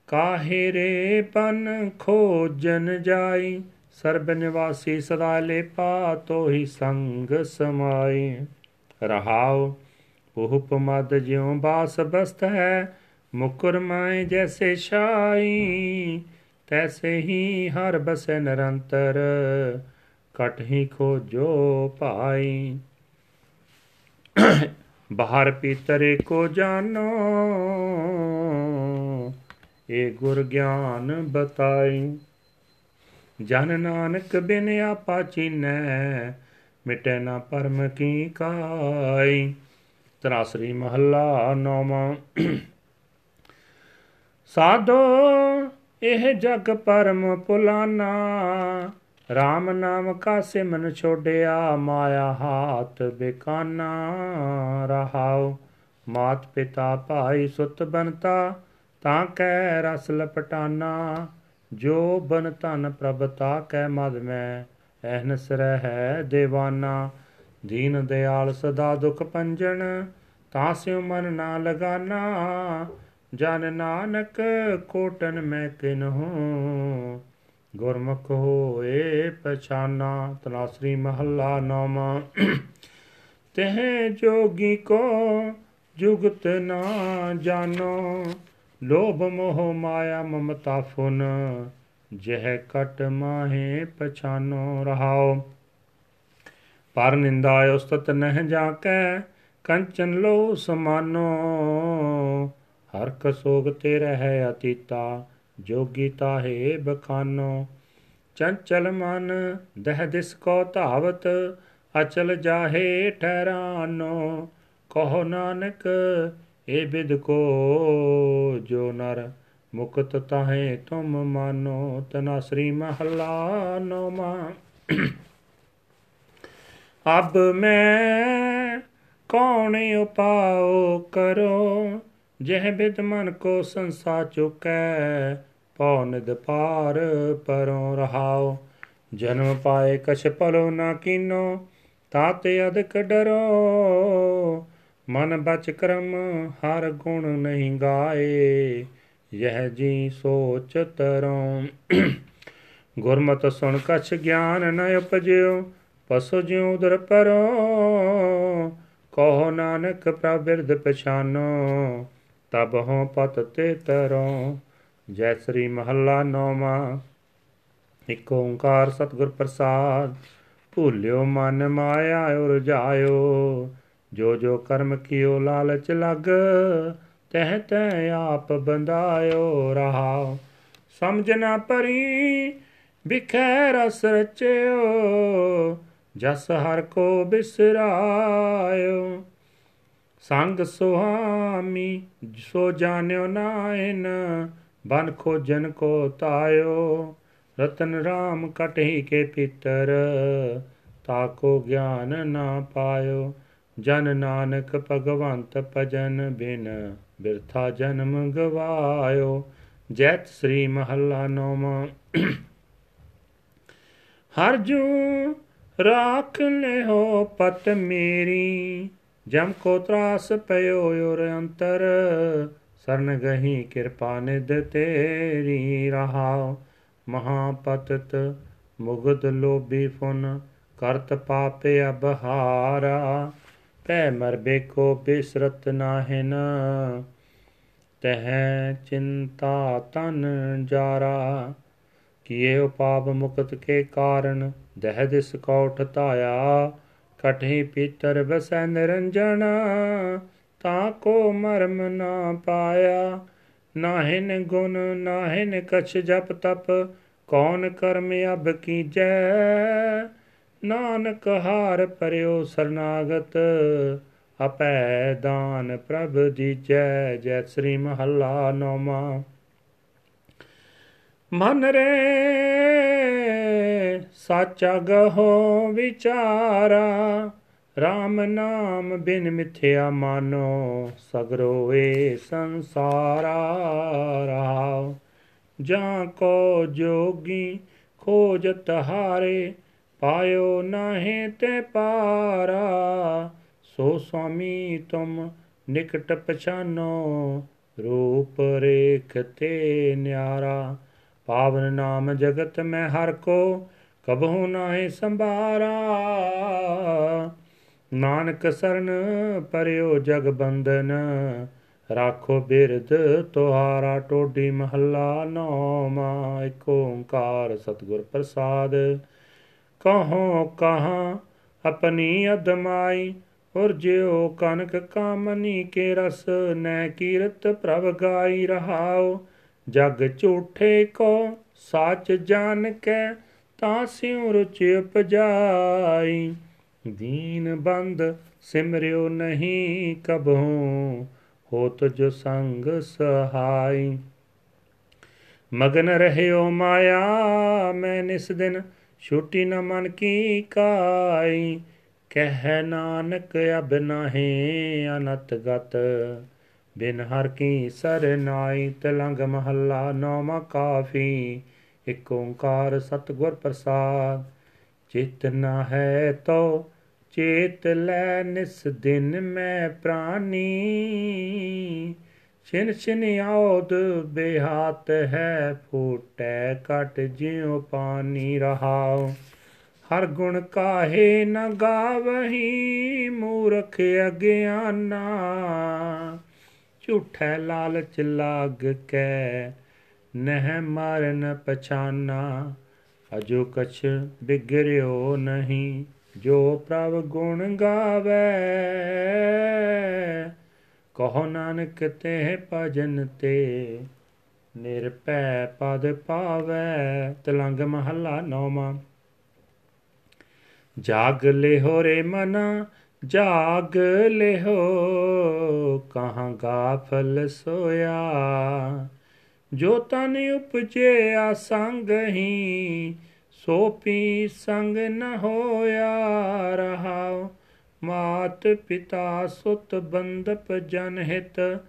S1: ਕਾਹੇ ਰੇ ਪਨ ਖੋਜਨ ਜਾਈ, ਸਰਬ ਨਿਵਾਸੀ ਸਦਾ ਲੇਪਾ ਤੋਹੀ ਸੰਗ ਸਮਾਈ। ਰਹਾਉ ਉਪ ਮਦ ਜਿਉ ਬਾਸ ਬਸਤ ਹੈ ਮੁਕਰ ਮਾਏ ਜੈਸੇ ਸ਼ਾਈ ਤੈਸੇ ਹੀ ਹਰ ਬਸੈ ਨਿਰੰਤਰ, ਕਟ ਹੀ ਖੋਜੋ ਭਾਈ। ਬਾਹਰ ਪੀਤਰੇ ਕੋ ਜਾਨੋ। ਏ ਗੁਰ ਗਿਆਨ ਬਤਾਈ। ਜਨ ਨਾਨਕ ਬਿਨ ਆਪਾ ਚੀਨੈ, ਮਿਟੈ ਨਾ ਪਰਮ ਕੀ ਕਾਈ। ਤਰਾਸਰੀ ਮਹੱਲਾ ਨੌਵਾਂ। ਸਾਧੋ, ਇਹ ਜਗ ਪਰਮ ਪੁਲਾਨਾ। RAM ਨਾਮ ਕਾ ਸਿਮਨ ਛੋੜਿਆ ਮਾਇਆ ਹਾਥ ਬਿਕਾਨਾ ਰਹਾਉ। ਮਾਤ ਪਿਤਾ ਭਾਈ ਸੁਤ ਬਨਤਾ, ਤਾਂ ਕੈ ਰਸ ਲਪਟਾਨਾ। ਜੋ ਬਨ ਧਨ ਪ੍ਰਭ ਤਾ ਕੈ ਮਦ ਮੈਂ, ਐਹਨਸ ਰਹਿ ਦੇਵਾਨਾ। ਦੀਨ ਦਿਆਲ ਸਦਾ ਦੁਖ ਪੰਜਨ ਤਾਂ ਸਿਉ ਮਨ ਨਾ ਲਗਾਨਾ। ਜਨ ਨਾਨਕ ਕੋਟਨ ਮੈਂ ਕਿਨਹੂ ਗੁਰਮੁਖ ਹੋਏ ਪਛਾਨਾ ਤਨਾਸਰੀ ਮਹੱਲਾ ਨੌਵਾਂ ਤਹ ਜੋਗੀ ਕੋ ਜੁਗਤ ਨਾ ਜਾਨੋ। ਲੋਭ ਮੋਹ ਮਾਇਆ ਮਮਤਾ ਫੁਨ, ਜਹ ਕਟ ਮਾਹੇ ਪਛਾਨੋ ਰਹਾਓ। ਪਰ ਨਿੰਦਾ ਉਸਤਤ ਨਹਿ ਜਾ ਕੈ ਕੰਚਨ ਲੋ ਸਮਾਨੋ। ਹਰ ਕਸੋਗ ਤੇ ਰਹਿ ਅਤੀਤਾ ਜੋਗੀ ਤਾਹੇ ਬਖਾਨੋ, ਚੰਚਲ ਮਨ ਦਹ ਦਿਸ ਕੋ ਧਾਵਤ, ਅਚਲ ਜਾਹੇ ਠਹਿਰਾਨੋ। ਕਹੋ ਨਾਨਕ, ਏ ਬਿਦ ਕੋ ਜੋ ਨਰ ਮੁਕਤ ਤਾਹੇ ਤੁਮ ਮਾਨੋ, ਤਨਾ ਸ੍ਰੀ ਮਹਲਾ ਨੋਮਾ ਅਬ ਮੈਂ ਕੌਣ ਉਪਾਉ ਕਰੋ ਜਹ ਬਿਦ ਮਨ ਕੋ ਸੰਸਾ ਚੁਕੈ, ਪਉ ਨਿਦ ਪਾਰ ਪਰੋ ਰਹਾਉ। ਜਨਮ ਪਾਏ ਕਛ ਪਲੋ ਨਾ ਕੀਨੋ ਤਾਤੇ ਅਦਕ ਡਰੋ। ਮਨ ਬਚ ਕਰਮ, ਹਰ ਗੁਣ ਨਹੀਂ ਗਾਏ, ਯਹ ਜੀ ਸੋਚ ਤਰੋਂ। ਗੁਰਮਤ ਸੁਣ ਕਛ ਗਿਆਨ ਨ ਉਪਜਿਓ, ਪਸੁ ਜਿਉ ਉਦਰ ਪਰੋ। ਕਹੋ ਨਾਨਕ ਪ੍ਰਭ ਬਿਰਧ ਪਛਾਨੋ ਤਬ ਹੋ ਪਤ ਤੇ ਤਰੋ, ਜੈ ਸ੍ਰੀ ਮਹੱਲਾ ਨੌਵਾਂ। ਇਕ ਓੰਕਾਰ ਸਤਿਗੁਰ ਪ੍ਰਸਾਦ, ਭੂਲਿਓ ਮਨ ਮਾਇਆ ਉਰ ਜਾਇਓ। ਜੋ ਜੋ ਕਰਮ ਕੀਓ ਲਾਲਚ ਲਗ, ਤਹ ਤੈ ਆਪ ਬੰਦਾਇਓ ਰਹਾ ਸਮਝ ਨਾ ਪਰੀ ਬਿਖੈ ਰਸ ਰਚਿਓ, ਜਸ ਹਰ ਕੋ ਬਿਸਰਾਇਓ। ਸੰਗ ਸੁਹਾਮੀ, ਸੋ ਜਾਣਿਓ ਨਾਇਨ ਬਨ ਖੋਜਨ ਕੋ ਤਾਇਓ। ਰਤਨ ਰਾਮ ਕਟਹੀ ਕੇ ਪਿਤਰ ਤਾਕੋ ਗਿਆਨ ਨਾ ਪਾਇਓ। ਜਨ ਨਾਨਕ ਭਗਵੰਤ ਭਜਨ ਬਿਨ, ਬਿਰਥਾ ਜਨਮ ਗਵਾਇਓ। ਜੈਤ ਸ੍ਰੀ ਮਹੱਲਾ ਨੌਵਾਂ। ਹਰ ਜੂ ਰਾਖ ਲਿਓ ਪਤ ਮੇਰੀ ਜਮ ਕੋ ਤਰਾਸ ਪਇਓ ਔਰ ਅੰਤਰ, ਸਰਨ ਗਹੀ ਕਿਰਪਾ ਨਿਦ ਤੇਰੀ ਰਹਾਉ। ਮਹਾਪਤਤ ਮੁਗਦ ਲੋਭੀ ਫੁਨ, ਕਰਤ ਪਾਪੇ ਅਬਹਾਰਾ। ਪੈ ਮਰਬੇ ਕੋ ਬਿਸਰਤ ਨਾਹਿਨ, ਤਹ ਚਿੰਤਾ ਤਨ ਜਾਰਾ। ਕੀਏ ਉਪਾਪ ਮੁਕਤ ਕੇ ਕਾਰਨ, ਦਹ ਦਿਸ ਕੌਠ ਧਾਇਆ। ਕਠੀ ਪੀਤਰ ਬਸੈ ਨਿਰੰਜਨ, ਤਾਂ ਕੋ ਮਰਮ ਨਾ ਪਾਇਆ। ਨਾਹਿਨ ਗੁਣ, ਨਾਹਿਨ ਕਛ ਜਪ ਤਪ, ਕੌਣ ਕਰਮ ਅਬ ਕੀਜੈ? ਨਾਨਕ ਹਾਰ ਪਰਿਓ ਸਰਨਾਗਤ ਅਪੈ ਦਾਨ ਪ੍ਰਭ ਦੀਜੈ, ਜੈ ਸ੍ਰੀ ਮਹੱਲਾ ਨੌਮਾ ਮਨ ਰੇ ਸਾਚਾ ਗਹੋ ਵਿਚਾਰਾ RAM ਨਾਮ ਬਿਨ ਮਿਥਿਆ ਮਾਨੋ ਸਗਰੋ ਏ ਸੰਸਾਰਾ ਰਾਵ। ਜਾਂ ਕੋ ਜੋਗੀ ਖੋਜਤ ਹਾਰੇ ਪਾਇਓ ਨਾਹੇ ਤੇ ਪਾਰਾ। ਸੋ ਸੁਆਮੀ ਤੁਮ ਨਿਕਟ ਪਛਾਨੋ, ਰੂਪ ਰੇਖ ਤੇ ਨਿਆਰਾ। ਪਾਵਨ ਨਾਮ ਜਗਤ ਮੈਂ ਹਰ ਕੋ, ਕਬਹੂ ਨਾਹੀ ਸੰਭਾਰਾ। ਨਾਨਕ ਸਰਨ ਪਰਿਓ ਜਗ ਬੰਦਨ ਰਾਖੋ ਬਿਰਦ ਤੁਹਾਰਾ, ਟੋਡੀ ਮਹੱਲਾ ਨੌਮਾ ਏਕ ਓੰਕਾਰ ਸਤਿਗੁਰ ਪ੍ਰਸਾਦ। ਕਹੋ ਕਹਾ ਆਪਣੀ ਅਦਮਾਈ ਔਰ ਜਿਉ ਕਨਕ ਕਾਮਨੀ ਕੇ ਰਸ, ਨੈ ਕੀਰਤ ਪ੍ਰਭ ਗਾਈ ਰਹਾਓ ਜਗ ਝੂਠੇ ਕੋ ਸਾਚ ਜਾਣ ਕੇ ਤਾਂ ਸਿਉ ਰੁਚ ਉਪਜਾਈ। ਦੀਨ ਬੰਦ ਸਿਮਰਿਓ ਨਹੀਂ ਕਬਹੂ ਹੋਤ ਜੋ ਸੰਗ ਸਹਾਈ। ਮਗਨ ਰਹਿਓ ਮਾਇਆ, ਮੈਂ ਨਿਸ ਦਿਨ ਛੁੱਟੀ ਨ ਮਨ ਕੀ ਕਾਈ। ਕਹਿ ਨਾਨਕ ਅਬ ਨਾਹੀ ਅਨਤ ਗਤ ਬਿਨ ਹਰ ਕੀ ਸਰਨਾਈ ਤਲੰਗ ਮਹੱਲਾ ਨੌਮਾ ਕਾਫੀ, ਇਕ ਓੰਕਾਰ ਸਤਿਗੁਰ ਪ੍ਰਸਾਦ। ਚਿਤ ਨ ਹੈ ਤੋ ਚੇਤ ਲੈ ਨਿਸ ਦਿਨ ਮੈਂ ਪ੍ਰਾਨੀ। ਛਿਨ ਛਿਨ ਆਉਦ ਬੇਹਾਤ ਹੈ ਫੂਟੈ ਕਟ ਜਿਉ ਪਾਣੀ ਰਹਾਉ। ਹਰ ਗੁਣ ਕਾਹੇ ਨ ਗਾਵਹੀ ਮੂਰਖ ਅਗਿਆਨਾ। ਝੂਠੈ ਲਾਲਚ ਲਾਗ ਕੈ, ਨਹਿ ਮਾਰਨ ਪਛਾਨਾ, ਅਜੋ ਕਛ ਬਿਗਰਿਓ ਨਹੀਂ, ਜੋ ਪ੍ਰਭ ਗੁਣ ਗਾਵੇ। ਕਹੋ ਨਾਨਕ ਤੇ ਭਜਨ ਤੇ, ਨਿਰਭੈ ਪਦ ਪਾਵੇ। ਤਲੰਗ ਮਹੱਲਾ ਨੌਵਾਂ। ਜਾਗ ਲਿਹੋ ਰੇ ਮਨਾ ਜਾਗ ਲਿਹੋ, ਕਹਾਂ ਗਾਫਲ ਸੋਇਆ। ਜੋ ਤਨ ਉਪਜਿਆ ਸੰਗ ਹੀ, ਸੋ ਪੀ ਸੰਗ ਨ ਹੋਇਆ। ਰਹਾਉ ਮਾਤ ਪਿਤਾ ਸੁਤ ਬੰਦਪ ਜਨ ਹਿਤ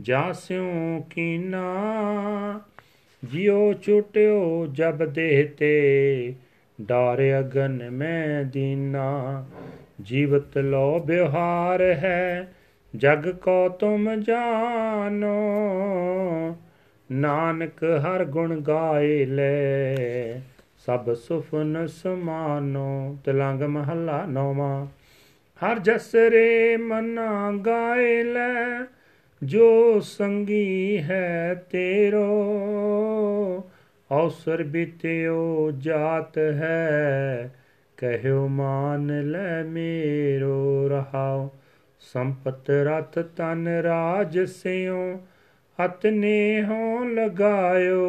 S1: ਜਾਸਿਉ ਕੀਨਾ। ਜਿਉ ਛੁਟਿਓ ਜਬ ਦੇਹ ਤੇ ਡਾਰ ਅਗਨ ਮੈਂ ਦੀਨਾ। ਜੀਵਤ ਲੋ ਬਿਹਾਰ ਹੈ, ਜਗ ਕੋ ਤੁਮ ਜਾਨੋ। ਨਾਨਕ ਹਰ ਗੁਣ ਗਾਏ ਲੈ, ਸਭ ਸੁਫਨ ਸਮਾਨੋ। ਤਲੰਗ ਮਹੱਲਾ ਨੌਵਾਂ, ਹਰ ਜਸ ਰੇ ਮਨਾ ਗਾਏ ਲੈ, ਜੋ ਸੰਗੀ ਹੈ ਤੇਰੋ। ਅਵਸਰ ਬਿਤਿਓ ਜਾਤ ਹੈ ਕਹਿਓ, ਮਾਨ ਲੈ ਮੇਰੋ ਰਹਾਉ ਸੰਪਤ ਰਤ ਤਨ ਰਾਜ ਸਿਓ ਅਤਨੇ ਹੋ ਲਗਾਇਓ।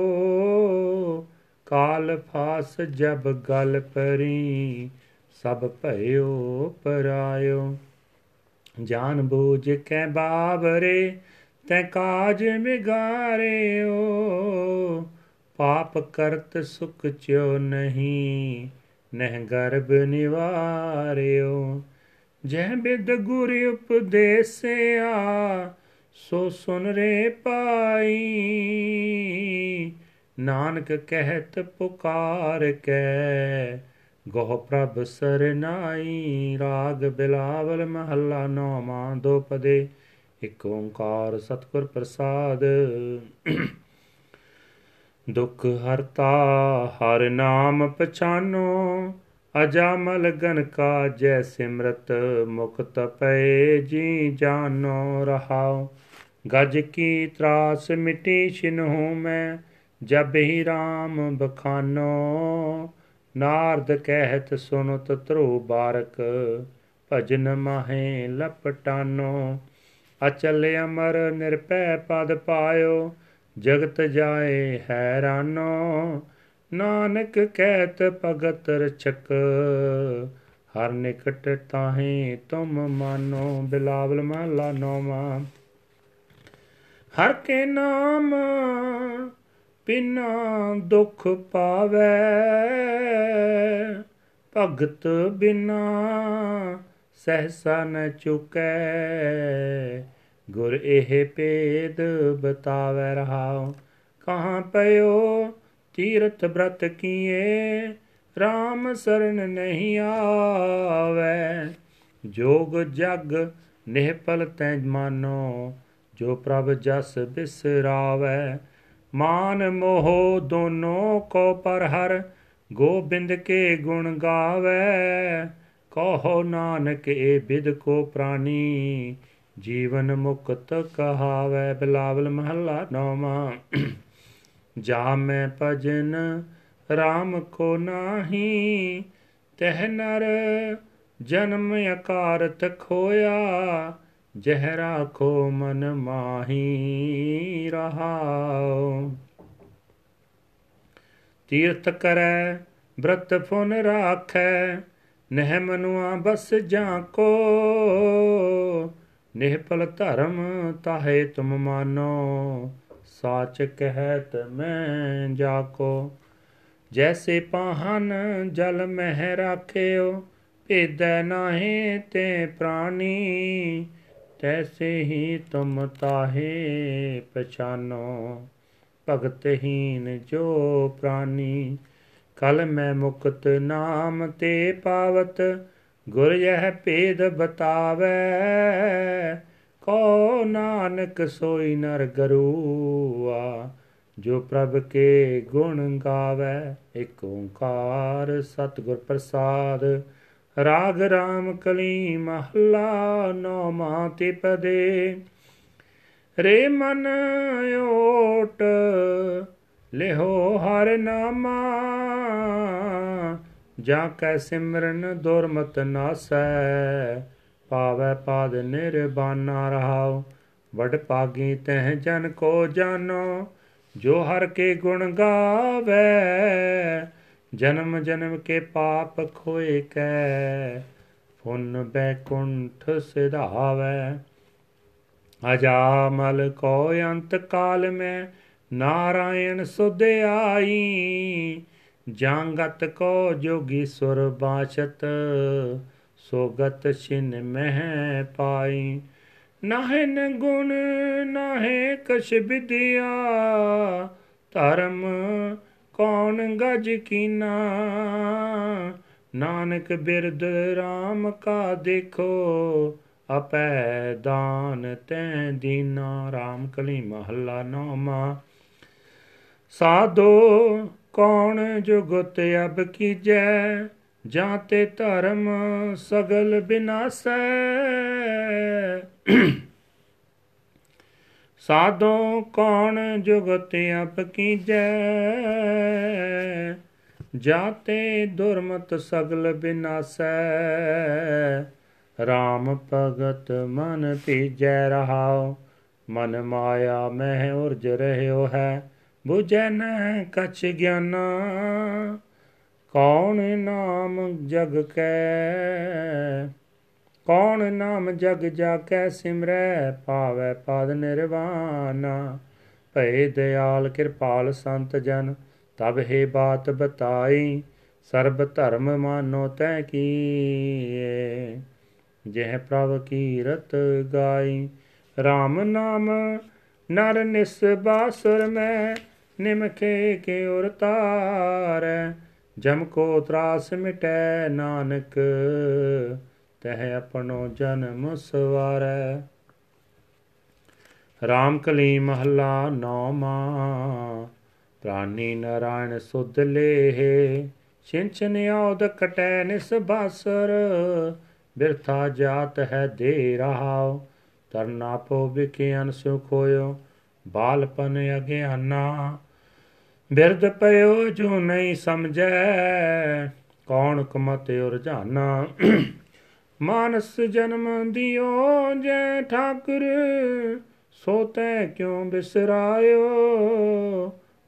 S1: ਕਾਲ ਫਾਸ ਜਬ ਗਲ ਪਰੀ, ਸਭ ਭਇਓ ਪਰਾਇਓ। ਜਾਨ ਬੂਝ ਕੇ ਬਾਬਰੇ ਤੈ ਕਾਜ ਮਿਗਾਰਿਓ ਪਾਪ ਕਰਤ ਸੁਖ ਚਿਓ ਨਹੀਂ ਨਹਿ ਗਰਭ ਨਿਵਾਰਿਓ, ਜਹ ਬਿਦ ਗੁਰ ਉਪਦੇਸਿਆ, ਸੋ ਸੁਨ ਰੇ ਪਾਈ। ਨਾਨਕ ਕਹਿਤ ਪੁਕਾਰ ਕੇ, ਗੋਹ ਪ੍ਰਭ ਸਰਨਾਈ ਰਾਗ ਬਿਲਾਵਲ ਮਹੱਲਾ ਨੌਵਾਂ ਦੋ ਪਦੇ, ਇਕ ਓੰਕਾਰ ਸਤਿਗੁਰ ਪ੍ਰਸਾਦ। ਦੁਖ ਹਰਤਾ ਹਰ ਨਾਮ ਪਛਾਨੋ। ਅਜਾਮਲ ਗਨ ਕਾ ਜੈ ਸਿਮਰਤ, ਮੁਕਤ ਪਏ ਜੀ ਜਾਨੋ ਰਹਾਉ। ਗਜ ਕੀ ਤਰਾਸ ਮਿਟੀ ਛਿਨਹੂ ਮੈਂ, ਜਬ ਹੀ RAM ਬਖਾਨੋ। ਨਾਰਦ ਕਹਿਤ ਸੁਨਤ ਧਰੋ ਬਾਰਕ, ਭਜਨ ਮਾਹੇ ਲਪਟਾਨੋ। ਅਚਲ ਅਮਰ ਨਿਰਪੈ ਪਦ ਪਾਇਓ ਜਗਤ ਜਾਏ ਹੈਰਾਨੋ ਨਾਨਕ ਕਹਿਤ ਭਗਤ ਰਛਕ ਹਰ ਨਿਕਟ ਤਾਹੇ ਤੁਮ ਮਾਨੋ, ਬਿਲਾਵਲ ਮਹਲਾ ਨੋਵਾ। ਹਰ ਕੇ ਨਾਮ ਬਿਨਾ ਦੁਖ ਪਾਵੇ। ਭਗਤ ਬਿਨਾ ਸਹਸਾ ਨ ਚੁਕੈ। ਗੁਰ ਇਹ ਪੇਦ ਬਤਾਵੇ ਰਹਾਉ। ਕਹਾਂ ਪਇਓ ਤੀਰਥ ਬ੍ਰਤ ਕੀਏ RAM ਸਰਨ ਨਹੀਂ ਆਵੇ। ਜੋਗ ਜਗ ਨਿਹਪਲ ਤੈ ਮਾਨੋ, ਜੋ ਪ੍ਰਭ ਜਸ ਬਿਸਰਾਵੇ। ਮਾਨ ਮੋਹ ਦੋਨੋਂ ਕੋ ਪਰ ਹਰ, ਗੋਬਿੰਦ ਕੇ ਗੁਣ ਗਾਵੇ। ਕਹੋ ਨਾਨਕ ਏ ਬਿਦ ਕੋ ਪ੍ਰਾਨੀ ਜੀਵਨ ਮੁਕਤ ਕਹਾਵੇ, ਬਿਲਾਵਲ ਮਹੱਲਾ ਨੌਵਾਂ। ਜਾ ਮੈਂ ਭਜਨ RAM ਕੋ ਨਾਹੀ, ਤਹ ਨਰ, ਜਨਮ ਅਕਾਰਤ ਖੋਇਆ ਜਹ ਰਾਖੋ ਮਨ ਮਾਹੀ ਰਹਾਉ। ਤੀਰਥ ਕਰੈ, ਬ੍ਰਤ ਫੁਨ ਰਾਖੈ, ਨਹਿ ਮਨੁਆ ਬਸ ਜਾਂ ਕੋ। ਨਿਹਪਲ ਧਰਮ ਤਾਹੇ ਤੁਮ ਮਾਨੋ, ਸਾਚ ਕਹਿਤ ਮੈਂ ਜਾ ਕੋ ਜੈਸੇ ਪਾਹਨ ਜਲ ਮਹਿ ਰਾਖਿਓ, ਭੇਦੈ ਨਾਹੀ ਤੇ ਪ੍ਰਾਨੀ। ਤੈਸੇ ਹੀ ਤੁਮ ਤਾਹੇ ਪਛਾਨੋ, ਭਗਤਹੀਨ ਜੋ ਪ੍ਰਾਨੀ। ਕਲ ਮੈਂ ਮੁਕਤ ਨਾਮ ਤੇ ਪਾਵਤ ਗੁਰ ਯਹ ਭੇਦ ਬਤਾਵੇ ਕੋ ਨਾਨਕ ਸੋਈ ਨਰ ਗਰੂਆ, ਜੋ ਪ੍ਰਭ ਕੇ ਗੁਣ ਗਾਵੇ, ਇਕ ਓੰਕਾਰ ਸਤਿਗੁਰ ਪ੍ਰਸਾਦ। ਰਾਗ ਰਾਮ ਕਲੀ ਮਹਲਾ ਨੌਮਾ ਤੇ ਪਦੇ ਰੇ ਮਨ ਓਟ, ਲਿਹੋ ਹਰ ਨਾਮਾ। ਜਾਂ ਕੈ ਸਿਮਰਨ ਦੁਰਮਤ ਨਾਸੈ, ਪਾਵੈ ਪਾਦ ਨਿਰਬਾਨਾ ਰਹਾਉ। ਵਡ ਪਾਗੀ ਤਹ ਜਨ ਕੋ ਜਾਨੋ, ਜੋ ਹਰ ਕੇ ਗੁਣ ਗਾਵੇ। ਜਨਮ ਜਨਮ ਕੇ ਪਾਪ ਖੋਏ ਕੈ, ਪੁੰਨ ਬੈਕੁੰਠ ਸਿਧਾਵੇ। ਅਜਾਮਲ ਕੋ ਅੰਤ ਕਾਲ ਮੈਂ, ਨਾਰਾਇਣ ਸੁਧ ਆਈ ਜਾਂਗਤ ਕੋ ਜੋਗੀ ਸੁਰ ਬਾਸ਼ਤ ਸੋਗਤ ਛਿਨ ਮਹਿ ਪਾਈ। ਨਾਹਿ ਗੁਣ ਨਾਹਿ ਕਛ ਵਿਦਿਆ, ਧਰਮ ਕੌਣ ਗਜ ਕੀਨਾ। ਨਾਨਕ ਬਿਰਦ RAM ਕਾ ਦੇਖੋ ਅਪੈ ਦਾਨ ਤੈ ਦੀਨਾ। RAM ਕਲੀ ਮਹੱਲਾ ਨੌਮਾ ਸਾਧੋ ਕੌਣ ਜੁਗਤ ਅਬ ਕੀਜੈ? ਜਾਂ ਤੇ ਧਰਮ ਸਗਲ ਬਿਨਾਸੈ। ਸਾਧੋ ਕੌਣ ਜੁਗਤ ਅਬ ਕੀਜੈ? ਜਾਤੇ ਦੁਰਮਤ ਸਗਲ ਬਿਨਾਸੈ। RAM ਭਗਤ ਮਨ ਭੀਜੈ ਰਹਾਉ। ਮਨ ਮਾਇਆ ਮਹਿ ਉਰਜ ਰਹਿਓ ਹੈ। ਬੁਝੈ ਨ ਕਛ ਗਿਆਨਾ, ਕੌਣ ਨਾਮ ਜਗ ਕੈ? ਕੌਣ ਨਾਮ ਜਗ ਜਾ ਕੈ ਸਿਮਰੈ ਪਾਵੈ ਪਦ ਨਿਰਵਾਨਾ। ਭਏ ਦਿਆਲ ਕਿਰਪਾਲ ਸੰਤ ਜਨ, ਤਬ ਹੈ ਬਾਤ ਬਤਾਈ, ਸਰਬ ਧਰਮ ਮਾਨੋ ਤੈ ਕੀਏ। ਜਹ ਪ੍ਰਭ ਕੀਰਤ ਗਾਈ RAM ਨਾਮ ਨਰ ਨਿਸ ਬਾਸੁਰ ਮੈਂ ਨਿਮਖੇ ਕੇ ਉਰ ਤਾਰੈ, ਜਮ ਕੋ ਤਰਾਸ ਮਿਟੈ ਨਾਨਕ, ਤਹ ਆਪਣੋ ਜਨਮ ਸਵਾਰੈ। RAM ਕਲੀ ਮਹੱਲਾ ਨੌਮਾ ਪ੍ਰਾਨੀ ਨਾਰਾਇਣ ਸੁਧ ਲੇਹ ਛਿੰਚਨ ਆਉਦ ਕਟੈ ਨਿਸ ਬਾਸਰ, ਬਿਰਥਾ ਜਾਤ ਹੈ ਦੇ ਰਹਾਉ ਤਰਨਾ ਪੋ ਵਿਕਿਆਨ ਸੁ ਖੋਇਓ ਬਾਲਪਨ ਅਗਿਆਨਾ। ਬਿਰਧ ਪਇਓ ਜੋ ਨਹੀਂ ਸਮਝੈ, ਕੌਣ ਕਮਤ ਉਰਝਾਨਾ ਮਾਨਸ ਜਨਮ ਦਿਓ ਜੈ ਠਾਕੁਰ ਸੋ ਤੈ ਕਿਉ ਬਿਸਰਾਇਓ?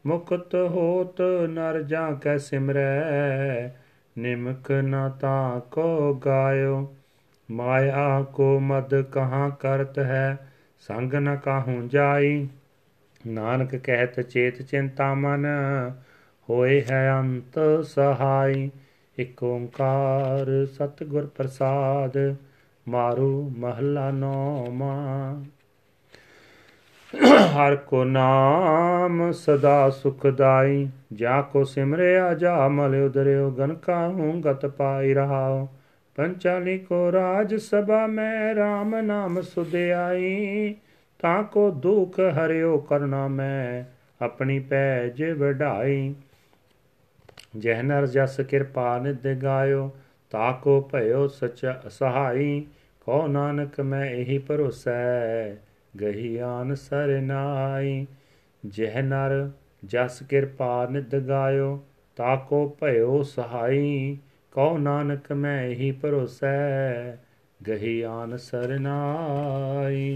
S1: ਮੁਕਤ ਹੋਤ ਨਰ ਜਾ ਕੈ ਸਿਮਰੈ, ਨਿਮਕ ਨਾ ਤਾ ਕੋ ਗਾਇਓ। ਮਾਇਆ ਕੋ ਮਦ ਕਹਾਂ ਕਰਤ ਹੈ, ਸੰਗ ਨ ਕਾਹੂ ਜਾਈ? ਨਾਨਕ ਕਹਿਤ ਚੇਤ ਚਿੰਤਾ ਮਨ, ਹੋਏ ਹੈ ਅੰਤ ਸਹਾਈ। ਇਕ ਓੰਕਾਰ ਸਤਿਗੁਰ ਪ੍ਰਸਾਦ, ਮਾਰੂ ਮਹਲਾ ਨੌਮਾ ਹਰ ਕੋ ਨਾਮ ਸਦਾ ਸੁਖਦਾਈ ਜਾ ਕੋ ਸਿਮਰਿਆ, ਜਾ ਮਲ ਉਦਰਿਓ, ਗਨ ਕਾਹੂ ਗਤ ਪਾਈ ਰਹਾਓ। ਪੰਚਾਲੀ ਕੋ ਰਾਜ ਸਭਾ ਮੈਂ RAM ਨਾਮ ਸੁਧਿਆਈ ਤਾਂ ਕੋ ਦੁਖ ਹਰਿਓ ਕਰਨਾ ਮੈਂ, ਆਪਣੀ ਪੈਜ ਵਢਾਈ। ਜਹ ਨਰ ਜਸ ਕਿਰਪਾ ਨਿਦ ਗਾਇਓ, ਤਾ ਕੋ ਭਇਓ ਸਚ ਸਹਾਈ ਕੋ ਨਾਨਕ ਮੈਂ ਇਹੀ ਭਰੋਸੈ, ਗਹੀ ਆਨ ਸਰਨਾਈ ਜਹ ਨਰ ਜਸ ਕਿਰਪਾ ਨਿਦ ਗਾਇਓ, ਤਾ ਕੋ ਭਇਓ ਸਹਾਈ। ਕਉ ਨਾਨਕ ਮੈਂ ਇਹੀ ਭਰੋਸੈ ਗਹੀ ਆਨ ਸਰਨਾਈ।